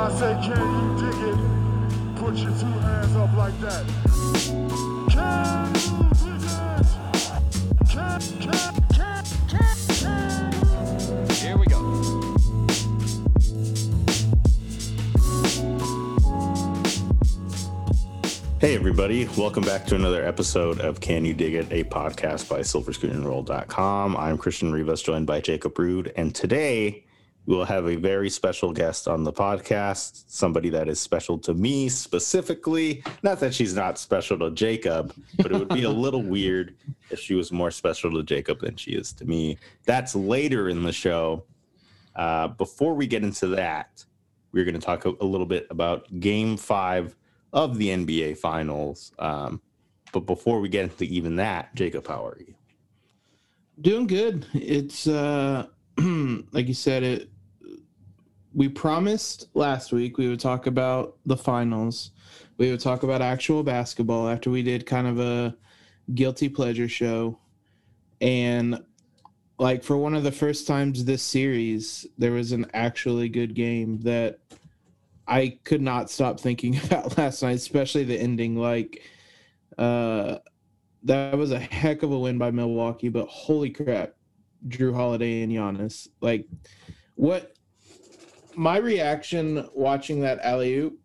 I say, can you dig it? Put your two hands up like that. Can you dig it? Can, can. Here we go. Hey, everybody. Welcome back to another episode of Can You Dig It, a podcast by silverscreenandroll.com. I'm Christian Rivas, joined by Jacob Rude. And today we'll have a very special guest on the podcast, somebody that is special to me specifically. Not that she's not special to Jacob, but it would be a little weird if she was more special to Jacob than she is to me. That's later in the show. Uh, before we get into that, we're going to talk a, a little bit about game five of the NBA Finals. Um, but before we get into even that, Jacob, how are you? Doing good. It's uh like you said it we promised last week we would talk about the finals. We would talk about actual basketball after we did kind of a guilty pleasure show. And like for one of the first times this series, there was an actually good game that I could not stop thinking about last night, especially the ending. Like, uh, that was a heck of a win by Milwaukee, but holy crap, Jrue Holiday and Giannis. Like, what my reaction watching that alley oop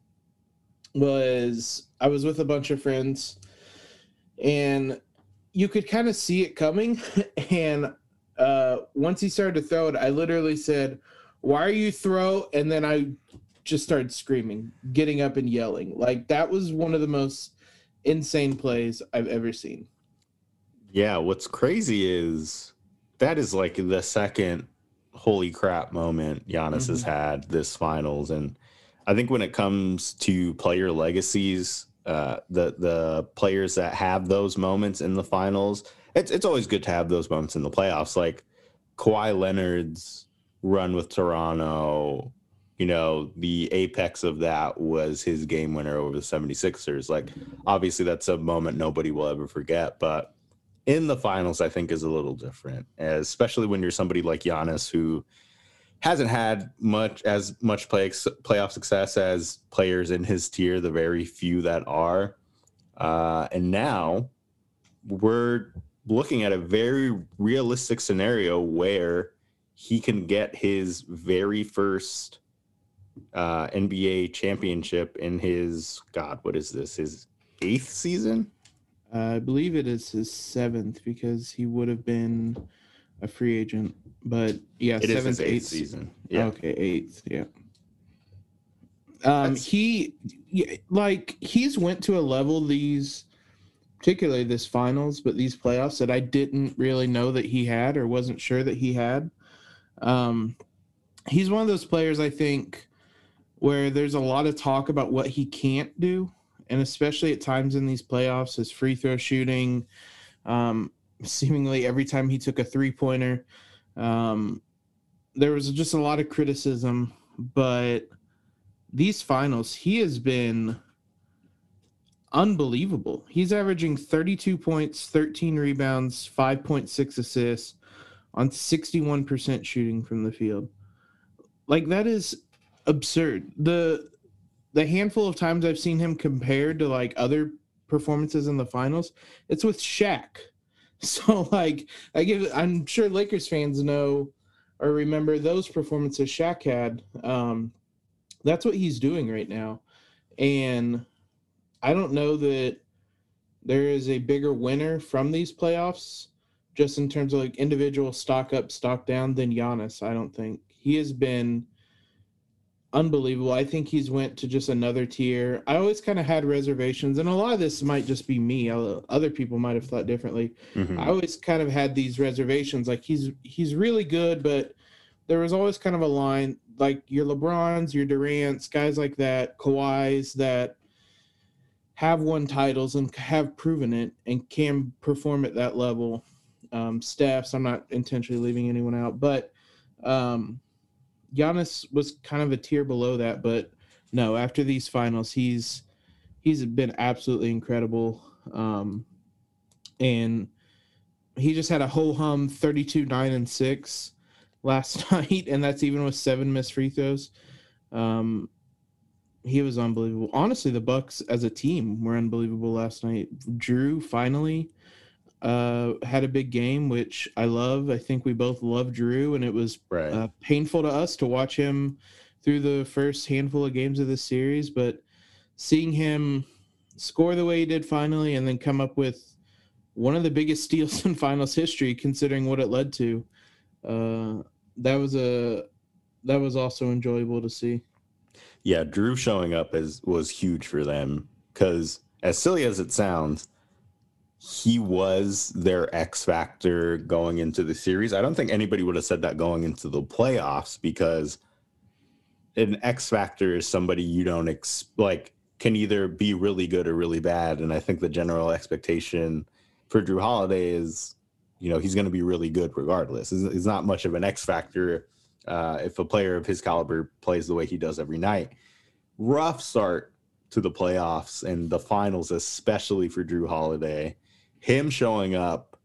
was I was with a bunch of friends and you could kind of see it coming. And uh, once he started to throw it, I literally said, Why are you throw? And then I just started screaming, getting up and yelling. Like that was one of the most insane plays I've ever seen. Yeah, what's crazy is that is like the second holy crap moment Giannis mm-hmm. has had this finals. And I think when it comes to player legacies, uh, the the players that have those moments in the finals, it's it's always good to have those moments in the playoffs. Like Kawhi Leonard's run with Toronto, you know, the apex of that was his game winner over the 76ers. Like, obviously, that's a moment nobody will ever forget. But in the finals, I think is a little different, especially when you're somebody like Giannis who hasn't had much as much play playoff success as players in his tier, the very few that are. Uh, and now we're looking at a very realistic scenario where he can get his very first uh, NBA championship in his God, what is this? His eighth season? Uh, I believe it is his seventh because he would have been a free agent. But yeah, it seventh, eighth season. Yeah. Okay, eighth. Yeah. Um, That's... he like he's went to a level these, particularly this finals, but these playoffs that I didn't really know that he had or wasn't sure that he had. Um, he's one of those players I think where there's a lot of talk about what he can't do, and especially at times in these playoffs, his free throw shooting, um, seemingly every time he took a three pointer, um, there was just a lot of criticism. But these finals, he has been unbelievable. He's averaging 32 points, 13 rebounds, 5.6 assists on 61% shooting from the field. Like that is absurd. The the handful of times I've seen him compared to like other performances in the finals, it's with Shaq. So like I give I'm sure Lakers fans know or remember those performances Shaq had. Um, that's what he's doing right now. And I don't know that there is a bigger winner from these playoffs, just in terms of like individual stock up, stock down, than Giannis. I don't think he has been unbelievable. I think he's went to just another tier. I always kind of had reservations, and a lot of this might just be me. Other people might have thought differently. Mm-hmm. I always kind of had these reservations. Like he's he's really good, but there was always kind of a line like your LeBrons, your Durant's, guys like that, Kawhi's that have won titles and have proven it and can perform at that level. Um, Steph's, I'm not intentionally leaving anyone out, but um, Giannis was kind of a tier below that, but no, after these finals, he's he's been absolutely incredible. Um, and he just had a whole hum 32 9 and 6 last night and that's even with seven missed free throws um, he was unbelievable. Honestly, the Bucks as a team were unbelievable last night. Jrue finally uh, had a big game, which I love. I think we both love Jrue, and it was Right. uh, painful to us to watch him through the first handful of games of this series. But seeing him score the way he did finally, and then come up with one of the biggest steals in finals history, considering what it led to, uh, that was a that was also enjoyable to see. yeah, Jrue showing up as was huge for them because as silly as it sounds, he was their X factor going into the series. I don't think anybody would have said that going into the playoffs because an X factor is somebody you don't ex- like can either be really good or really bad. And I think the general expectation for Jrue Holiday is, you know, he's going to be really good regardless. He's, not much of an X factor uh, if a player of his caliber plays the way he does every night. Rough start to the playoffs and the finals, especially for Jrue Holiday. Him showing up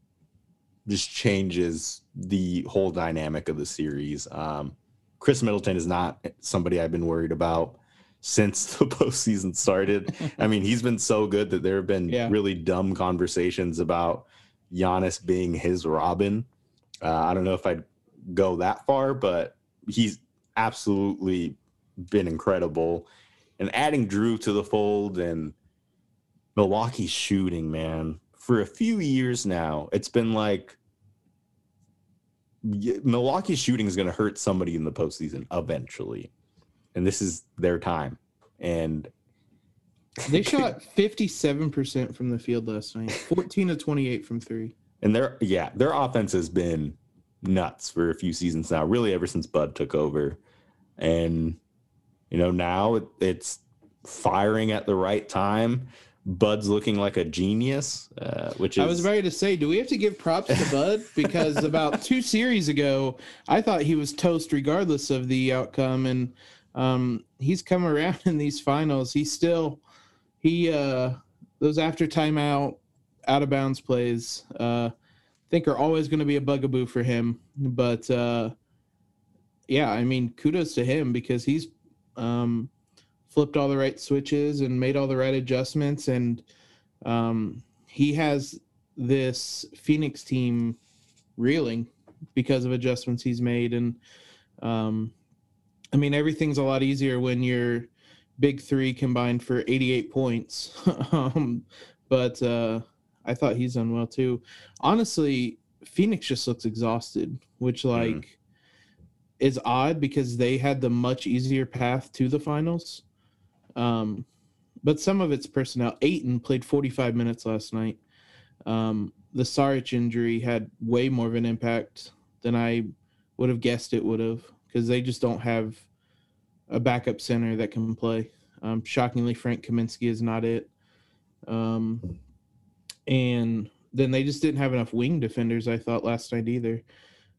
just changes the whole dynamic of the series. Um, Khris Middleton is not somebody I've been worried about since the postseason started. I mean, he's been so good that there have been Yeah. really dumb conversations about Giannis being his Robin. Uh, I don't know if I'd go that far, but he's absolutely been incredible. And adding Jrue to the fold and Milwaukee's shooting, man, for a few years now, it's been like Milwaukee's shooting is going to hurt somebody in the postseason eventually. And this is their time. And They shot 57% from the field last night, 14 to 28 from three. And their yeah, their offense has been nuts for a few seasons now, really ever since Bud took over. And you know, now it, it's firing at the right time. Bud's looking like a genius, uh, which is I was ready to say, do we have to give props to Bud? Because about two series ago, I thought he was toast regardless of the outcome. And um, he's come around in these finals. He still, he, uh, those after timeout, out of bounds plays, uh, I think are always going to be a bugaboo for him. But uh, yeah, I mean, kudos to him because he's um, flipped all the right switches and made all the right adjustments. And um, he has this Phoenix team reeling because of adjustments he's made. And um, I mean, everything's a lot easier when your big three combined for 88 points. um, but uh, I thought he's done well too. Honestly, Phoenix just looks exhausted, which like is odd because they had the much easier path to the finals. Um, but some of it's personnel. Ayton played 45 minutes last night. Um, the Saric injury had way more of an impact than I would have guessed it would have because they just don't have a backup center that can play. Um, shockingly, Frank Kaminsky is not it. Um, and then they just didn't have enough wing defenders, I thought, last night either.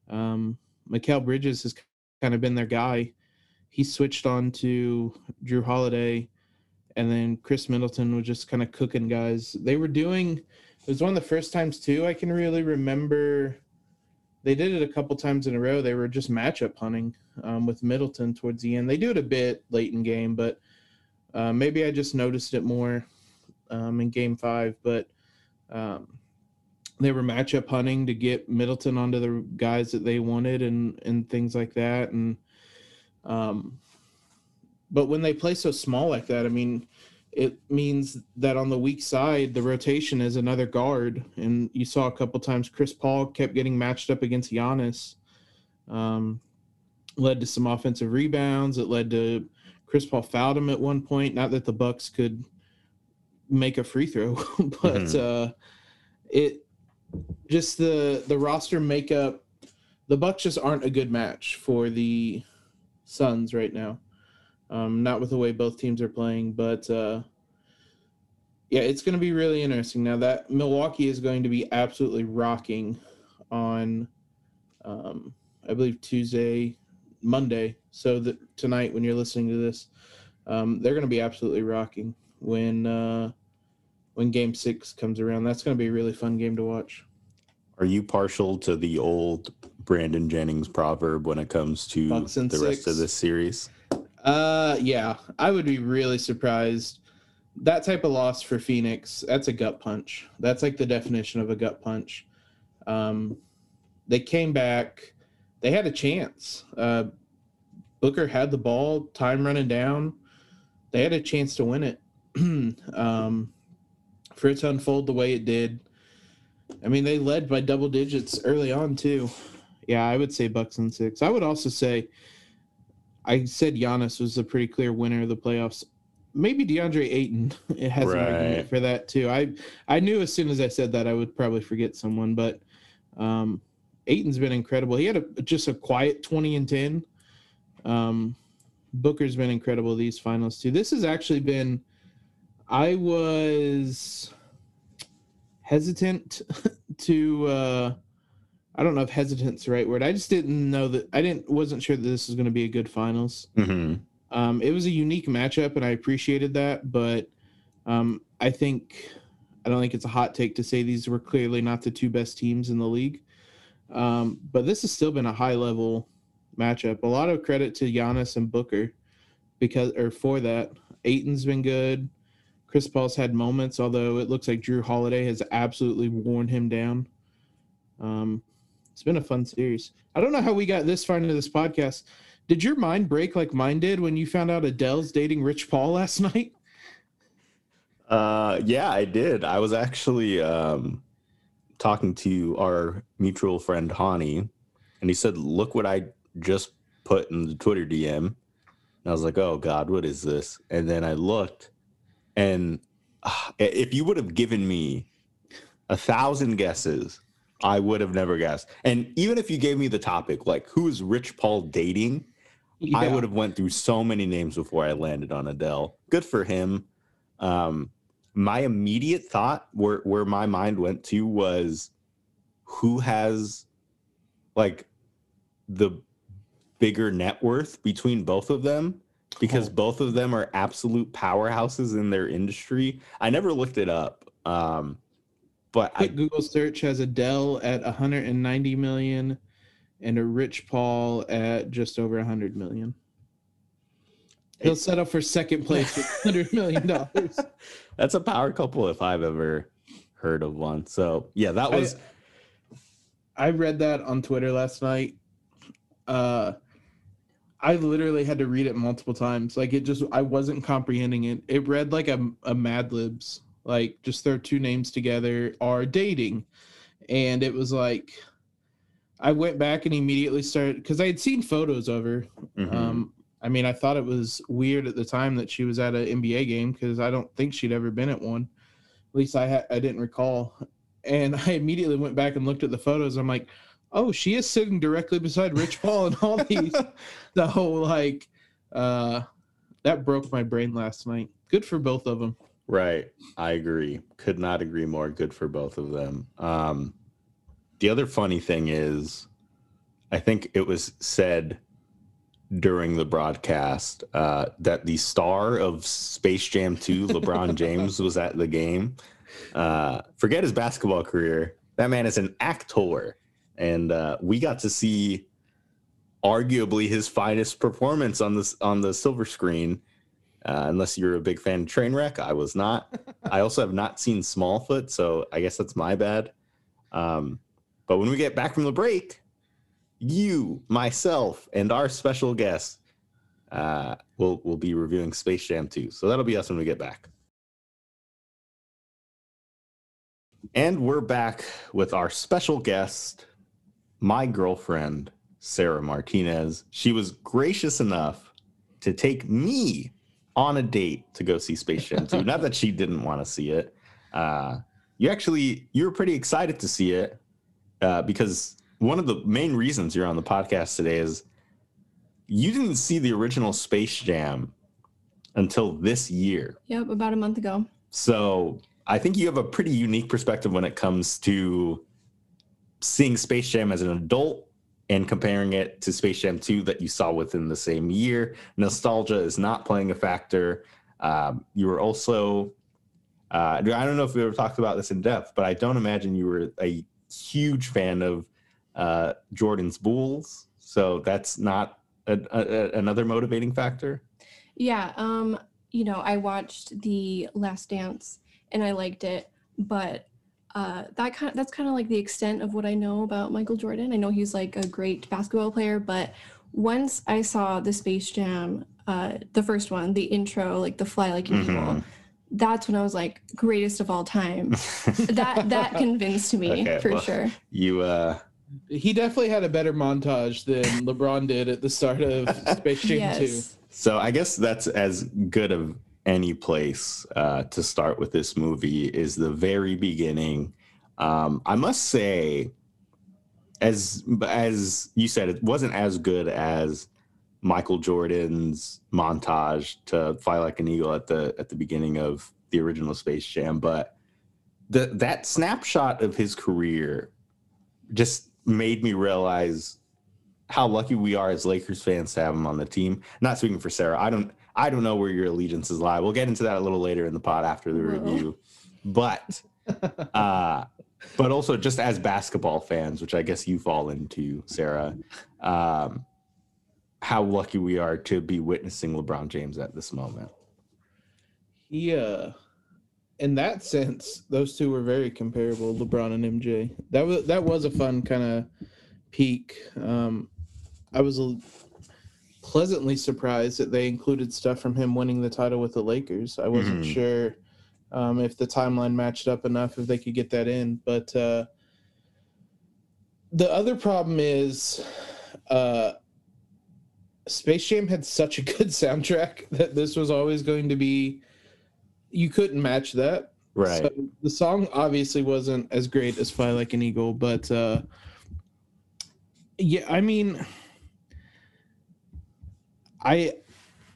Um, Mikal Bridges has kind of been their guy. He switched on to Jrue Holiday, and then Khris Middleton was just kind of cooking guys. They were doing, it was one of the first times, too, I can really remember. They did it a couple times in a row. They were just matchup hunting um, with Middleton towards the end. They do it a bit late in game, but uh, maybe I just noticed it more um, in game five. But um, they were matchup hunting to get Middleton onto the guys that they wanted and and things like that. And um, but when they play so small like that, I mean, it means that on the weak side, the rotation is another guard. And you saw a couple times Chris Paul kept getting matched up against Giannis. Um, led to some offensive rebounds. It led to Chris Paul fouled him at one point. Not that the Bucks could make a free throw, but Mhm. uh, it just the the roster makeup. The Bucks just aren't a good match for the Suns right now. Um, not with the way both teams are playing, but uh, yeah, it's going to be really interesting. Now that Milwaukee is going to be absolutely rocking on, um, I believe Tuesday, Monday. So that tonight, when you're listening to this, um, they're going to be absolutely rocking when uh, when Game Six comes around. That's going to be a really fun game to watch. Are you partial to the old Brandon Jennings proverb when it comes to the rest of this series? Uh, yeah, I would be really surprised. That type of loss for Phoenix, that's a gut punch. That's like the definition of a gut punch. Um, they came back. They had a chance. Uh, Booker had the ball, time running down. They had a chance to win it. um, for it to unfold the way it did. I mean, they led by double digits early on too. Yeah, I would say Bucks and six. I would also say, I said Giannis was a pretty clear winner of the playoffs. Maybe DeAndre Ayton it has an argument for that too. I I knew as soon as I said that I would probably forget someone, but um, Ayton's been incredible. He had a just a quiet twenty and ten. Um, Booker's been incredible these finals too. This has actually been. I was hesitant to. uh I don't know if hesitant's the right word. I just didn't know that. I didn't wasn't sure that this was going to be a good finals. hmm Um, it was a unique matchup, and I appreciated that. But um, I think I don't think it's a hot take to say these were clearly not the two best teams in the league. Um, but this has still been a high level matchup. A lot of credit to Giannis and Booker because or for that. Ayton's been good. Chris Paul's had moments, although it looks like Jrue Holiday has absolutely worn him down. Um, it's been a fun series. I don't know how we got this far into this podcast. Did your mind break like mine did when you found out Adele's dating Rich Paul last night? Uh, yeah, I did. I was actually um, talking to our mutual friend Hani, and he said, "Look what I just put in the Twitter DM." And I was like, "Oh God, what is this?" And then I looked, and ah, if you would have given me a thousand guesses, I would have never guessed. And even if you gave me the topic, like who is Rich Paul dating, I would have went through so many names before I landed on Adele. Good for him. Um, my immediate thought, where where my mind went to, was who has like the bigger net worth between both of them, because Oh. both of them are absolute powerhouses in their industry. I never looked it up, um, but I Google search has Adele at 190 million and a Rich Paul at just over 100 million. He'll set up for second place with 100 million dollars. That's a power couple if I've ever heard of one. So yeah, that I- was I read that on Twitter last night. Uh I literally had to read it multiple times. Like it just I wasn't comprehending it. It read like a, a Mad Libs. Like just throw two names together are dating. And it was like I went back and immediately started because I had seen photos of her. mhm. Um I mean I thought it was weird at the time that she was at an NBA game because I don't think she'd ever been at one. At least I ha- I didn't recall. And I immediately went back and looked at the photos. I'm like, oh, she is sitting directly beside Rich Paul and all these. so like, uh, that broke my brain last night. Good for both of them. Right. I agree. Could not agree more. Good for both of them. Um, the other funny thing is, I think it was said during the broadcast uh, that the star of Space Jam 2, LeBron James, was at the game. Uh, forget his basketball career. That man is an actor. And uh, we got to see arguably his finest performance on this on the silver screen. Uh, unless you're a big fan of Trainwreck, I was not. I also have not seen Smallfoot, so I guess that's my bad. Um, but when we get back from the break, you, myself, and our special guest uh, will will be reviewing Space Jam 2. So that'll be us when we get back. And we're back with our special guest, my girlfriend, Sarah Martinez. She was gracious enough to take me on a date to go see Space Jam 2. Not that she didn't want to see it. Uh, you actually, you were pretty excited to see it uh, because one of the main reasons you're on the podcast today is you didn't see the original Space Jam until this year. Yep, about a month ago. So I think you have a pretty unique perspective when it comes to seeing Space Jam as an adult and comparing it to Space Jam 2 that you saw within the same year. Nostalgia is not playing a factor. Um, you were also, uh, I don't know if we ever talked about this in depth, but I don't imagine you were a huge fan of uh, Jordan's Bulls. So that's not a, a, another motivating factor. Yeah, um, you know, I watched The Last Dance and I liked it, but uh, that kind of, that's kind of like the extent of what I know about Michael Jordan. I know he's like a great basketball player, but once I saw the Space Jam, uh, the first one, the intro, like the Fly Like an Eagle, Mhm. that's when I was like, greatest of all time. that that convinced me Okay, for well, sure. you uh He definitely had a better montage than LeBron did at the start of Space Jam 2. So I guess that's as good of any place uh, to start with this movie is the very beginning. Um, I must say, as as you said, it wasn't as good as Michael Jordan's montage to "Fly Like an Eagle" at the at the beginning of the original Space Jam, but the that snapshot of his career just made me realize how lucky we are as Lakers fans to have him on the team. Not speaking for Sarah, I don't I don't know where your allegiances lie. We'll get into that a little later in the pod after the Whoa. review. But uh but also just as basketball fans, which I guess you fall into, Sarah, um how lucky we are to be witnessing LeBron James at this moment. He, uh, in that sense, those two were very comparable, LeBron and MJ. That was that was a fun kind of peak. Um, I was a- pleasantly surprised that they included stuff from him winning the title with the Lakers. I wasn't Mhm. sure um, if the timeline matched up enough if they could get that in, but uh, the other problem is. Uh, Space Jam had such a good soundtrack that this was always going to be you couldn't match that. Right. So the song obviously wasn't as great as Fly Like an Eagle, but uh yeah, I mean I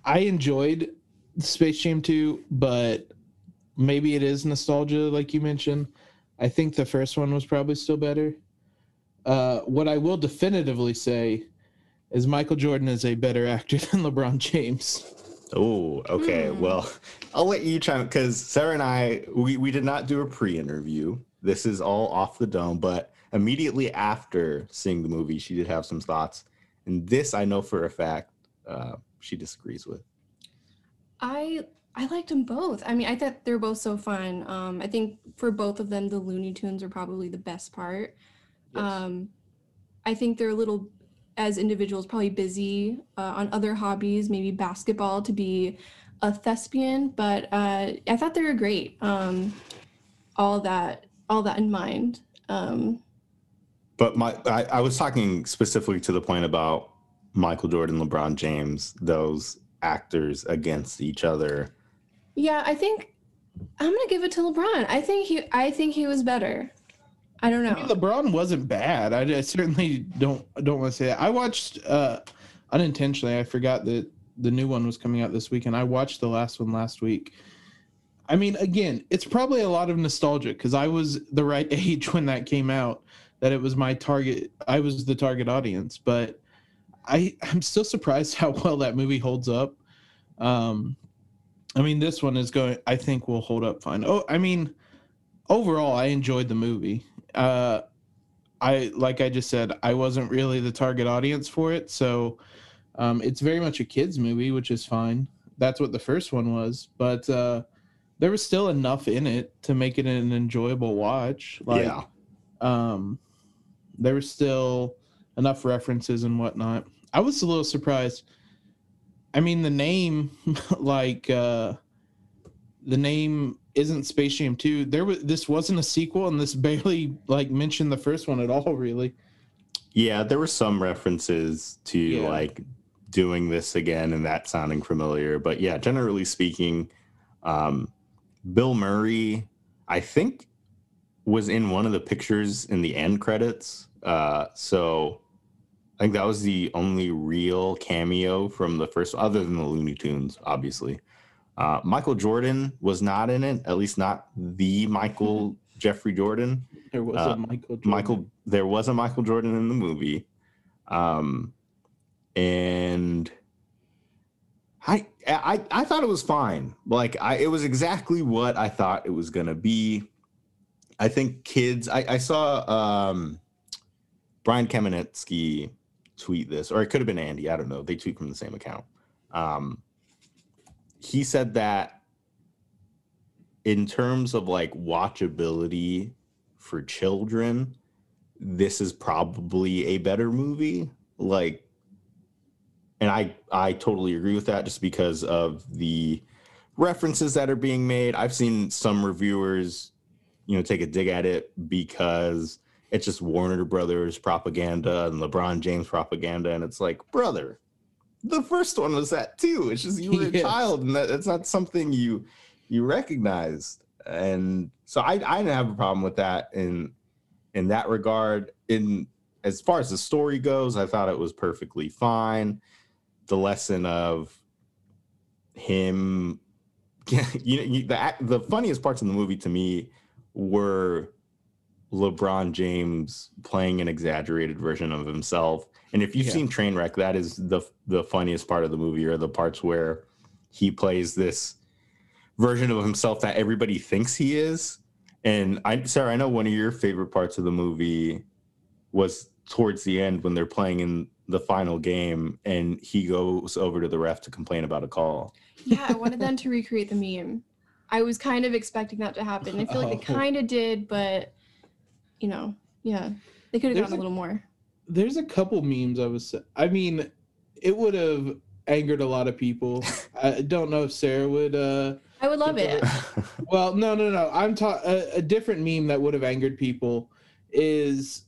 I enjoyed Space Jam 2, but maybe it is nostalgia like you mentioned. I think the first one was probably still better. Uh what I will definitively say is Michael Jordan is a better actor than LeBron James. Oh, okay. Hmm. Well, I'll let you chime because Sarah and I we, we did not do a pre-interview. This is all off the dome, but immediately after seeing the movie, she did have some thoughts. And this I know for a fact uh, she disagrees with. I I liked them both. I mean, I thought they're both so fun. Um, I think for both of them, the Looney Tunes are probably the best part. Um, I think they're a little, as individuals, probably busy uh, on other hobbies, maybe basketball to be a thespian. But uh, I thought they were great. Um, all that, all that in mind. Um, But my I, I was talking specifically to the point about Michael Jordan, LeBron James, those actors against each other. yeah, I think I'm gonna give it to LeBron. I think he, I think he was better. I don't know. I mean, LeBron wasn't bad. I, I certainly don't don't want to say that. I watched uh, unintentionally. I forgot that the new one was coming out this week, and I watched the last one last week. I mean, again, it's probably a lot of nostalgia because I was the right age when that came out. That it was my target. I was the target audience, but I I'm still surprised how well that movie holds up. Um, I mean, this one is going. I think will hold up fine. Oh, I mean, overall, I enjoyed the movie. Uh, I like I just said, I wasn't really the target audience for it, so um, it's very much a kids movie, which is fine. That's what the first one was, but uh, there was still enough in it to make it an enjoyable watch. Like, yeah. um, there was still enough references and whatnot. I was a little surprised. I mean, the name, like, uh, the name isn't Space Jam 2. There was this wasn't a sequel, and this barely like mentioned the first one at all, really. Yeah, there were some references to Yeah. like doing this again and that sounding familiar. But yeah, generally speaking, um, Bill Murray, I think, was in one of the pictures in the end credits. Uh, so I think that was the only real cameo from the first, other than the Looney Tunes, obviously. Uh, Michael Jordan was not in it, at least not the Michael Jeffrey Jordan. There was Uh, a Michael. Jordan. Michael, there was a Michael Jordan in the movie, um, and I, I, I thought it was fine. Like, I, it was exactly what I thought it was gonna be. I think kids. I, I saw um, Brian Kamenetzky tweet this, or it could have been Andy. I don't know. They tweet from the same account. Um, he said that in terms of like watchability for children, this is probably a better movie. Like, and I I totally agree with that just because of the references that are being made. I've seen some reviewers, you know, take a dig at it because it's just Warner Brothers propaganda and LeBron James propaganda, and it's like, brother, the first one was that too. It's just you were a child, and that, that's not something you you recognized. And so I I didn't have a problem with that in in that regard. In as far as the story goes, I thought it was perfectly fine. The lesson of him, you know, you, the the funniest parts in the movie to me were LeBron James playing an exaggerated version of himself. And if you've Yeah. seen Trainwreck, that is the the funniest part of the movie, or the parts where he plays this version of himself that everybody thinks he is. And I, Sarah, I know one of your favorite parts of the movie was towards the end when they're playing in the final game, and he goes over to the ref to complain about a call. Yeah, I wanted them to recreate the meme. I was kind of expecting that to happen. I feel like they Oh. kind of did, but you know, yeah, they could have There's gone a a- little more. There's a couple memes I was. I mean, it would have angered a lot of people. I don't know if Sarah would. uh I would love it. Well, no, no, no. I'm talking a, a different meme that would have angered people is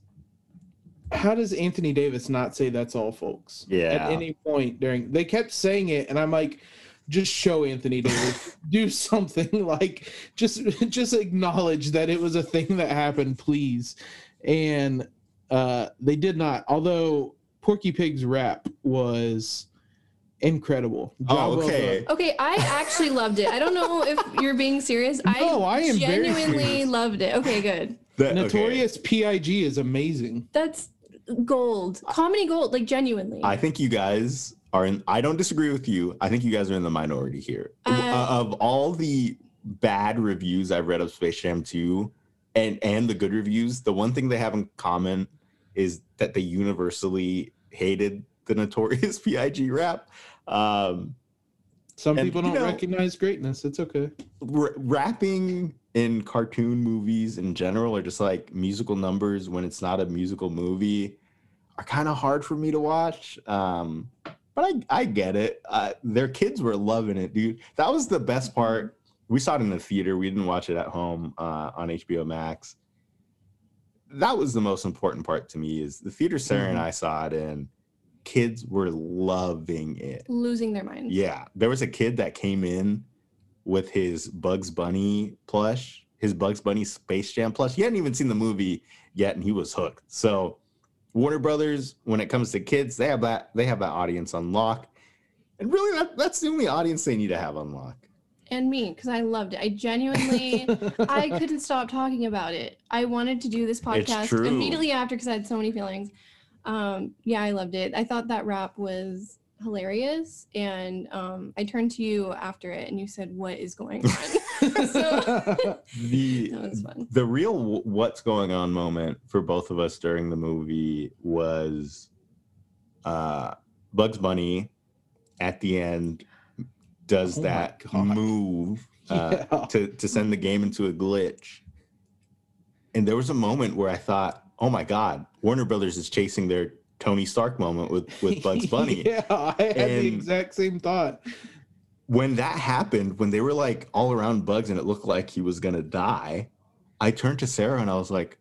how does Anthony Davis not say that's all, folks? Yeah. At any point during, they kept saying it, and I'm like, just show Anthony Davis, do something like just just acknowledge that it was a thing that happened, please. And uh they did not. Although Porky Pig's rap was incredible. Oh, Job well okay. done. Okay, I actually loved it. I don't know if you're being serious. No, I am genuinely loved it. Okay, good. That- okay. Notorious Pig is amazing. That's gold. Comedy gold, like genuinely. I think you guys are in. I don't disagree with you. I think you guys are in the minority here. Uh, of all the bad reviews I've read of Space Jam 2 and and the good reviews, the one thing they have in common is that they universally hated the notorious PIG rap. Um, Some And, people don't know- recognize greatness. It's okay. r- rapping in cartoon movies in general or just like musical numbers when it's not a musical movie are kind of hard for me to watch um but i i get it uh, their kids were loving it dude that was the best part we saw it in the theater we didn't watch it at home uh on hbo max that was the most important part to me is the theater sarah and Mhm. i saw it in kids were loving it Losing their minds. yeah, there was a kid that came in with his Bugs Bunny plush, his Bugs Bunny Space Jam plush. He hadn't even seen the movie yet, and he was hooked. So, Warner Brothers, when it comes to kids, they have that they have that audience on lock, and really, that, that's the only audience they need to have on lock. And me, because I loved it. I genuinely I couldn't stop talking about it. I wanted to do this podcast immediately after because I had so many feelings. Um, yeah, I loved it. I thought that rap was hilarious, and um, I turned to you after it, and you said, "What is going on?" so The that was fun. the real what's going on moment for both of us during the movie was uh Bugs Bunny at the end does Oh that move uh, Yeah. to to send the game into a glitch. And there was a moment where I thought, "Oh my god, Warner Brothers is chasing their Tony Stark moment with with Bugs Bunny." yeah, I had the exact same thought. When that happened, when they were like all around Bugs and it looked like he was gonna die, I turned to Sarah and I was like,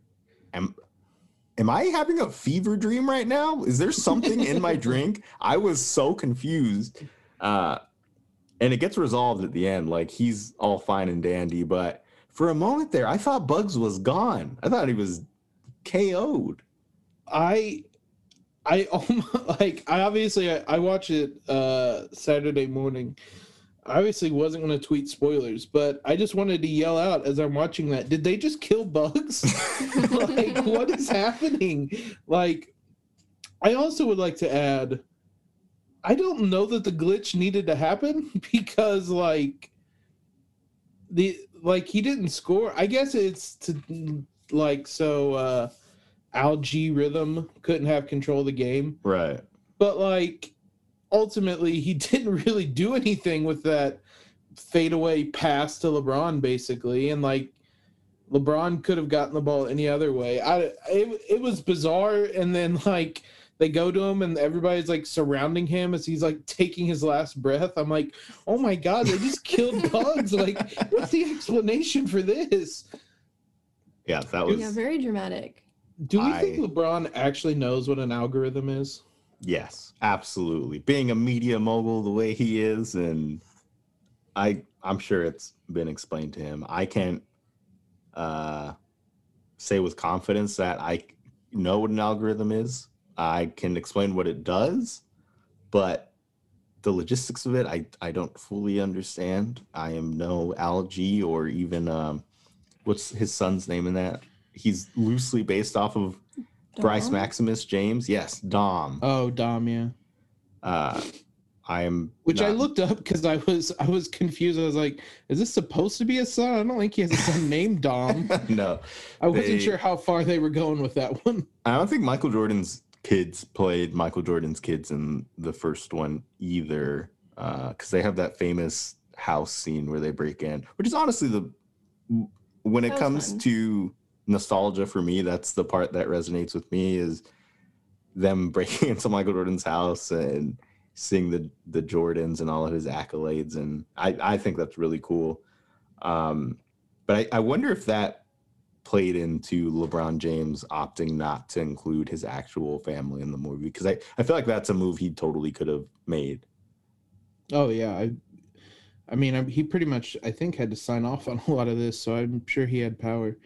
"Am am I having a fever dream right now? Is there something in my drink?" I was so confused. Uh, and it gets resolved at the end, like he's all fine and dandy. But for a moment there, I thought Bugs was gone. I thought he was KO'd. I I almost like I obviously I, I watch it uh Saturday morning. I obviously wasn't going to tweet spoilers, but I just wanted to yell out as I'm watching that. Did they just kill bugs? like what is happening? Like I also would like to add I don't know that the glitch needed to happen because like the like he didn't score. I guess it's to like so uh Al-G Rhythm couldn't have control of the game Right. but like ultimately he didn't really do anything with that fadeaway pass to LeBron basically, and like LeBron could have gotten the ball any other way. I it, it was bizarre, and then like they go to him and everybody's like surrounding him as he's like taking his last breath. I'm like, oh my god, they just killed Bugs. like, what's the explanation for this? Yeah, that was Yeah, very dramatic. Do we think LeBron actually knows what an algorithm is? Yes, absolutely. Being a media mogul the way he is, and I I'm sure it's been explained to him. I can't uh, say with confidence that I know what an algorithm is. I can explain what it does, but the logistics of it, I I don't fully understand. I am no Al-G or even um, what's his son's name in that. He's loosely based off of Bryce Maximus James. Yes, Dom. Oh, Dom, yeah. Uh, I am. Which I looked up because I was I was confused. I was like, is this supposed to be a son? I don't think he has a son named Dom. no, I wasn't They- sure how far they were going with that one. I don't think Michael Jordan's kids played Michael Jordan's kids in the first one either, because they have that famous house scene where they break in, which is honestly the when it comes fun. to nostalgia for me, that's the part that resonates with me is them breaking into Michael Jordan's house and seeing the the Jordans and all of his accolades, and I I think that's really cool. Um, but I, I wonder if that played into LeBron James opting not to include his actual family in the movie because I, I feel like that's a move he totally could have made. Oh yeah, I, I mean, I, he pretty much I think had to sign off on a lot of this, so I'm sure he had power.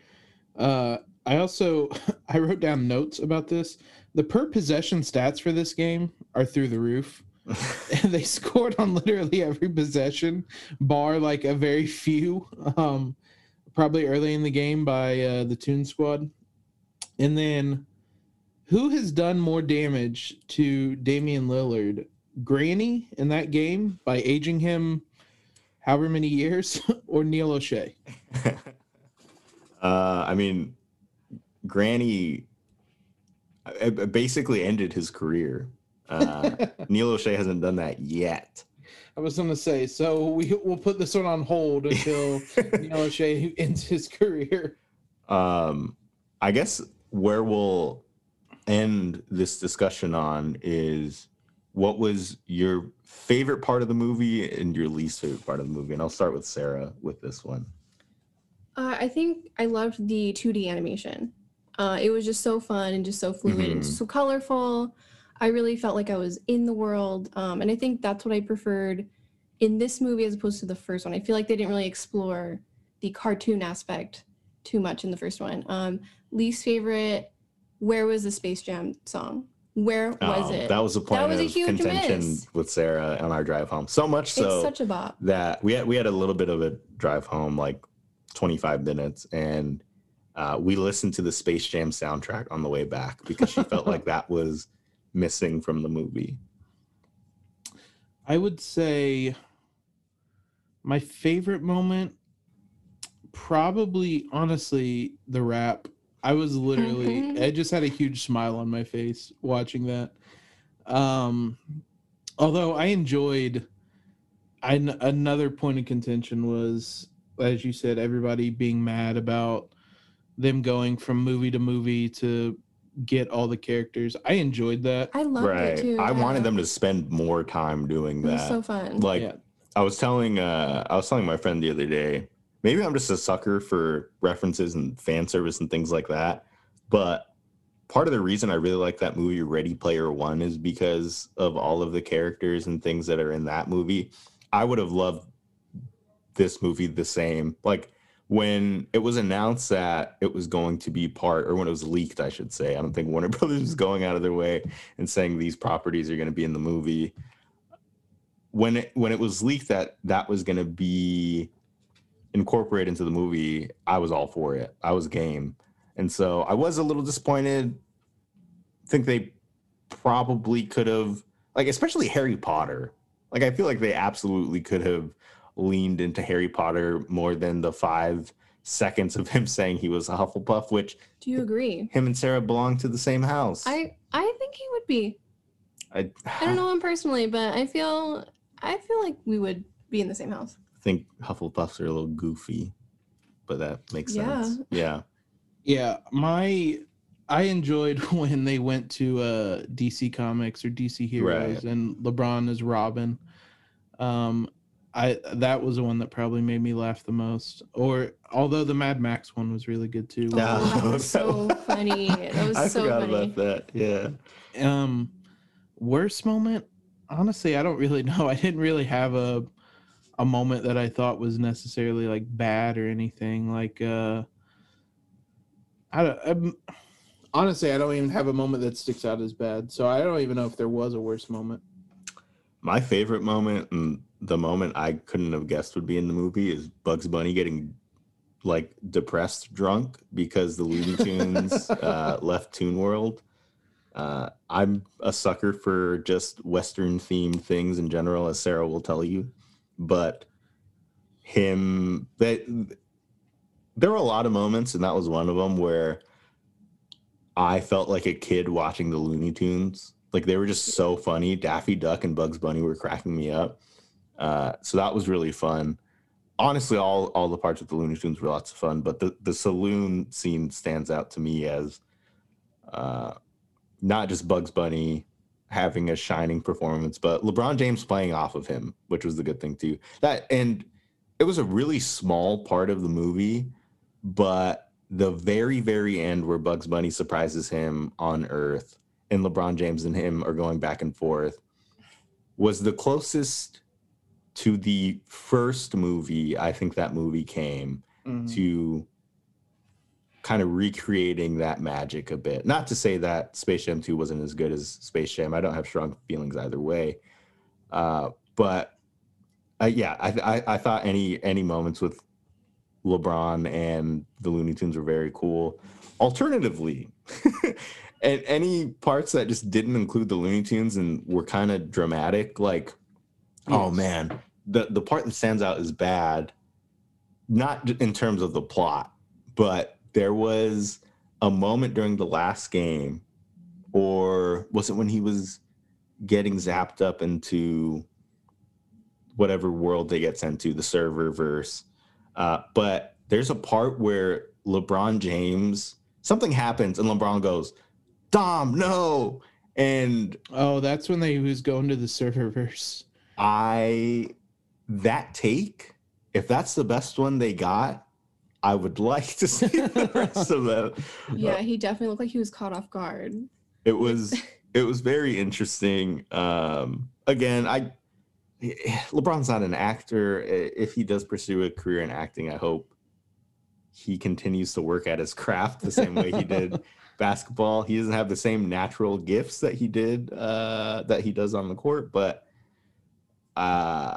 Uh, I also I wrote down notes about this. The per possession stats for this game are through the roof. and they scored on literally every possession, bar like a very few. Um, probably early in the game by uh, the Toon Squad. And then, who has done more damage to Damian Lillard? Granny in that game by aging him however many years, or Neil Olshey? Uh, I mean, Granny uh, uh, basically ended his career. Uh, Neil Olshey hasn't done that yet. I was gonna say, so we we'll put this one on hold until Neil Olshey ends his career. um, I guess where we'll end this discussion on is what was your favorite part of the movie and your least favorite part of the movie? And I'll start with Sarah with this one. Uh, I think I loved the 2D animation. Uh, it was just so fun and just so fluid and Mhm. so colorful. I really felt like I was in the world. Um, and I think that's what I preferred in this movie as opposed to the first one. I feel like they didn't really explore the cartoon aspect too much in the first one. Um, least favorite, where was the Space Jam song? Where was Um, it? That was a point that was a of huge contention miss. with Sarah on our drive home. So much it's so such a bop. that we had we had a little bit of a drive home, like 25 minutes, and uh, we listened to the Space Jam soundtrack on the way back because she felt like that was missing from the movie. I would say my favorite moment, probably honestly, the rap. I was literally, Mhm. I just had a huge smile on my face watching that. Um, although I enjoyed, I, another point of contention was, as you said, everybody being mad about them going from movie to movie to get all the characters. I enjoyed that. I loved right. it too. I wanted them to spend more time doing It was that. so fun. like yeah. I was telling uh I was telling my friend the other day, maybe I'm just a sucker for references and fan service and things like that. But part of the reason I really like that movie Ready Player One is because of all of the characters and things that are in that movie. I would have loved this movie the same. Like when it was announced that it was going to be part, or when it was leaked, I should say. I don't think Warner Brothers was going out of their way and saying these properties are going to be in the movie when it when it was leaked that that was going to be incorporated into the movie i was all for it i was game and so i was a little disappointed I think they probably could have like especially harry potter like i feel like they absolutely could have leaned into harry potter more than the five seconds of him saying he was a hufflepuff which Do you agree? him and sarah belong to the same house I I think he would be. I, I don't know him personally, but I feel I feel like we would be in the same house. I think Hufflepuffs are a little goofy, but that makes Yeah. sense. Yeah. Yeah, my I enjoyed when they went to uh DC Comics or DC Heroes Right. and LeBron is Robin. Um I that was the one that probably made me laugh the most. Or although the Mad Max one was really good too. Oh, that was so funny. That was I so forgot funny. about that. Yeah. Um worst moment? Honestly, I don't really know. I didn't really have a a moment that I thought was necessarily like bad or anything. Like uh I don't um, honestly I don't even have a moment that sticks out as bad. So I don't even know if there was a worst moment. My favorite moment and the moment I couldn't have guessed would be in the movie is Bugs Bunny getting like depressed drunk because the Looney Tunes uh, left Tune World. Uh, I'm a sucker for just Western themed things in general, as Sarah will tell you. But him, that there were a lot of moments, and that was one of them where I felt like a kid watching the Looney Tunes. Like they were just so funny. Daffy Duck and Bugs Bunny were cracking me up. Uh, so that was really fun. Honestly, all all the parts with the Looney Tunes were lots of fun, but the the saloon scene stands out to me as uh, not just Bugs Bunny having a shining performance, but LeBron James playing off of him, which was the good thing too. That and it was a really small part of the movie, but the very very end where Bugs Bunny surprises him on Earth and LeBron James and him are going back and forth was the closest to the first movie I think that movie came to kind of recreating that magic a bit. Not to say that Space Jam 2 wasn't as good as Space Jam. I don't have strong feelings either way. Uh, but uh, yeah, I, I I thought any any moments with LeBron and the Looney Tunes were very cool. Alternatively, and any parts that just didn't include the Looney Tunes and were kind of dramatic, like, oh man, the the part that stands out is bad, not in terms of the plot, but there was a moment during the last game, or was it when he was getting zapped up into whatever world they get sent to, the Serververse. Uh, but there's a part where LeBron James, something happens and LeBron goes, Dom, no. And Oh, that's when they was going to the serververse. I, that take, if that's the best one they got, I would like to see the rest of them. Yeah, he definitely looked like he was caught off guard. it was it was very interesting um again i lebron's not an actor if he does pursue a career in acting i hope he continues to work at his craft the same way he did basketball he doesn't have the same natural gifts that he did uh that he does on the court but uh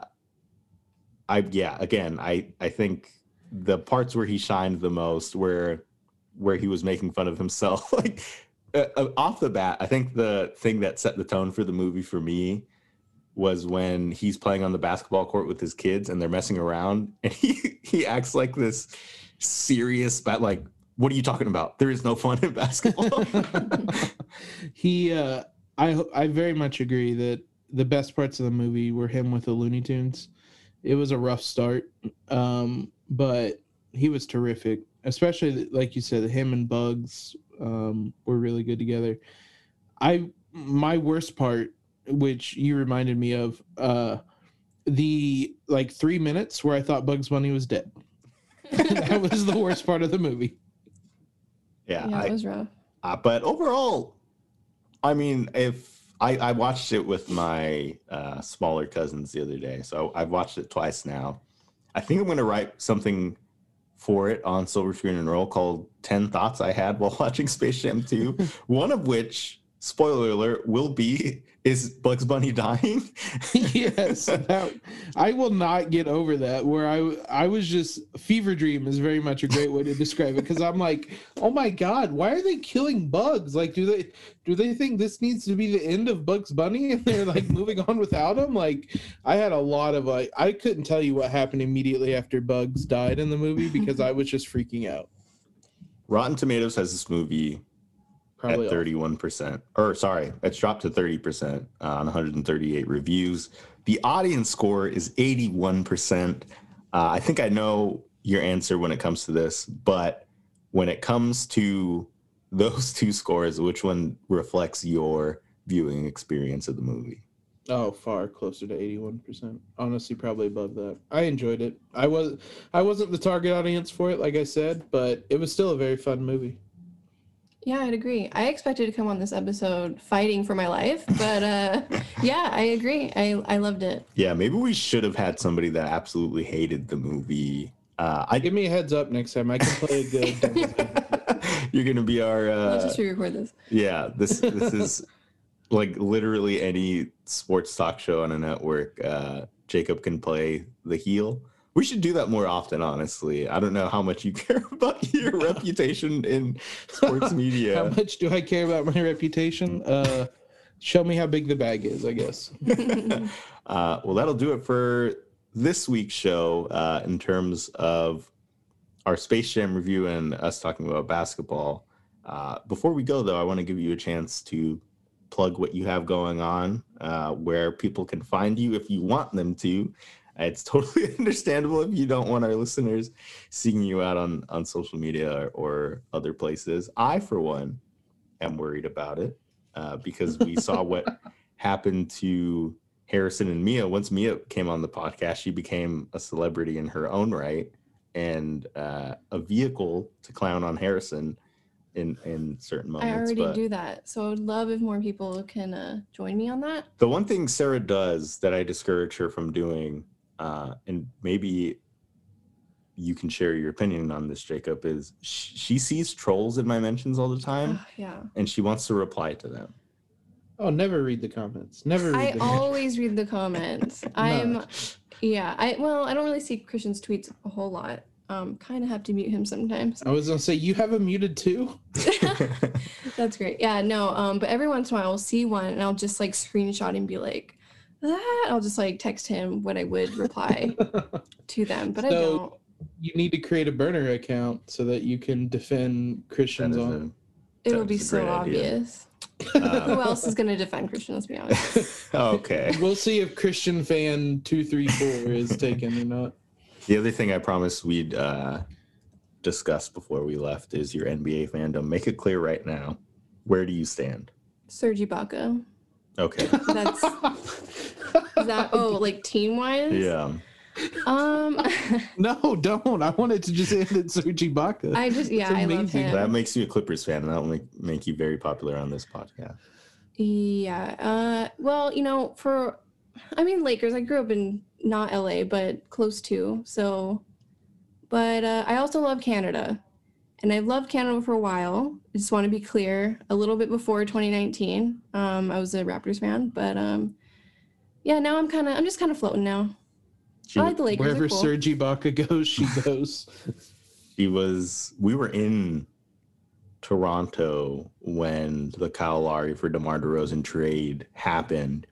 i yeah again i i think the parts where he shined the most where where he was making fun of himself like uh, uh, off the bat, I think the thing that set the tone for the movie for me was when he's playing on the basketball court with his kids and they're messing around, and he he acts like this serious, but like, what are you talking about? There is no fun in basketball. he uh i i very much agree that the best parts of the movie were him with the looney tunes. It was a rough start um but he was terrific especially like you said him and bugs um were really good together. I my worst part which you reminded me of uh the like three minutes where i thought bugs bunny was dead. That was the worst part of the movie. Yeah, yeah, I, it was rough. Uh, but overall, I mean, if I, I watched it with my uh, smaller cousins the other day, so I've watched it twice now. I think I'm going to write something for it on Silver Screen and Roll called 10 Thoughts I Had While Watching Space Jam 2, one of which, spoiler alert, will be is Bugs Bunny dying. yes, that, I will not get over that. Where I I was just fever dream is very much a great way to describe it because I'm like, oh my god, why are they killing bugs? Like, do they do they think this needs to be the end of Bugs Bunny and they're like moving on without him? Like, I had a lot of like, I couldn't tell you what happened immediately after Bugs died in the movie because I was just freaking out. Rotten Tomatoes has this movie Probably at 31%. Or sorry, it's dropped to 30% uh, on 138 reviews. The audience score is 81%. Uh, I think I know your answer when it comes to this, but when it comes to those two scores, which one reflects your viewing experience of the movie? Oh, far closer to eighty-one percent. Honestly, probably above that. I enjoyed it. I was, I wasn't the target audience for it, like I said, but it was still a very fun movie. Yeah, I'd agree. I expected to come on this episode fighting for my life, but uh, yeah, I agree. I I loved it. Yeah, maybe we should have had somebody that absolutely hated the movie. Uh, I Give me a heads up next time. I can play a good. you're gonna be our Let's uh, just re-record this. yeah. This this is like literally any sports talk show on a network. Uh, Jacob can play the heel. We should do that more often. Honestly, I don't know how much you care about your reputation in sports media. How much do I care about my reputation? Uh, show me how big the bag is. I guess. Uh, well, that'll do it for this week's show uh, in terms of our Space Jam review and us talking about basketball. Uh, before we go, though, I want to give you a chance to plug what you have going on, uh, where people can find you if you want them to. It's totally understandable if you don't want our listeners seeing you out on, on social media or, or other places. I, for one, am worried about it uh, because we saw what happened to Harrison and Mia. Once Mia came on the podcast, she became a celebrity in her own right and uh, a vehicle to clown on Harrison in in certain moments. I already do that, so I'd love if more people can uh, join me on that. the one thing Sarah does that I discourage her from doing, uh, and maybe you can share your opinion on this, Jacob, is sh- she sees trolls in my mentions all the time, Ugh, yeah, and she wants to reply to them. Oh, never read the comments. Never read I the always read the comments. I'm, yeah, I well, I don't really see Christian's tweets a whole lot. Um, kind of have to mute him sometimes. I was gonna say you have a muted too. That's great. Yeah, no, um, but every once in a while I'll see one and I'll just like screenshot and be like, that. I'll just like text him what I would reply to them, but I So- don't. you need to create a burner account so that you can defend Christians is on. It'll be so obvious. a- Who uh, else is gonna defend Christian? Let's be honest. okay. We'll see if Christian fan two three four is taken or not. The other thing I promised we'd uh, discuss before we left is your NBA fandom. Make it clear right now. Where do you stand? Serge Ibaka. Okay. That's is that. Oh, like team wise. Yeah. Um, No, don't. I wanted to just end it Serge Ibaka. I just yeah, I love him. That makes you a Clippers fan, and that'll make, make you very popular on this podcast. Yeah. Uh, well, you know, for I mean Lakers. I grew up in not LA, but close to. So, but uh, I also love Canada, and I've loved Canada for a while. I just want to be clear. A little bit before 2019, um, I was a Raptors fan, but um, yeah, now I'm kind of I'm just kind of floating now. She, I like the Lakers. Wherever They're cool. Serge Ibaka goes, she goes. she was, we were in Toronto when the Kyle Lowry for DeMar DeRozan trade happened.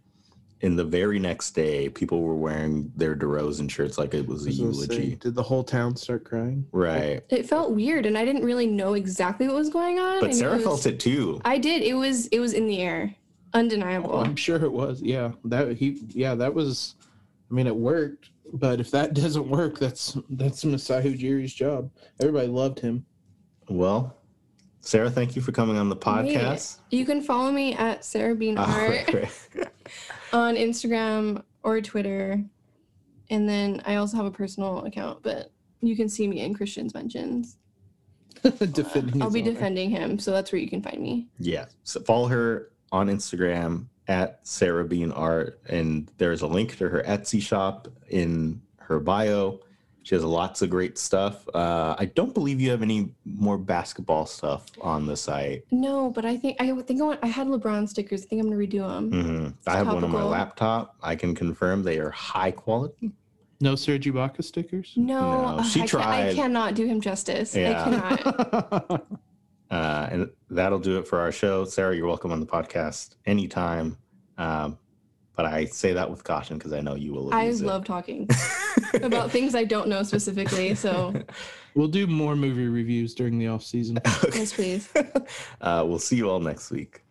And the very next day, people were wearing their DeRozan shirts like it was a was gonna say, eulogy. did the whole town start crying? Right. It felt weird, and I didn't really know exactly what was going on. I But knew Sarah it was- felt it too. I did. It was it was in the air, undeniable. Oh, I'm sure it was. Yeah, that he. Yeah, that was. I mean, it worked. But if that doesn't work, that's that's Masai Ujiri's job. Everybody loved him. Well, Sarah, thank you for coming on the Great. podcast. You can follow me at Sarah Bean Oh, Art right, right. On Instagram or Twitter. And then I also have a personal account, but you can see me in Christian's mentions. defending. I'll be honor. defending him, so that's where you can find me. Yeah. So follow her on Instagram at Sarah Bean Art, and there's a link to her Etsy shop in her bio. She has lots of great stuff. Uh, I don't believe you have any more basketball stuff on the site. No, but I think I think I want I had LeBron stickers. I think I'm gonna redo them. hmm I have one on my laptop. I can confirm they are high quality. No Serge Ibaka stickers. No, No, ugh, she I, can't- I cannot do him justice. Yeah. I cannot. Uh, and that'll do it for our show. Sarah, you're welcome on the podcast anytime. Um, but I say that with caution because I know you will. I abuse it. love talking about things I don't know specifically. So we'll do more movie reviews during the off season. Okay. yes, please. uh, we'll see you all next week.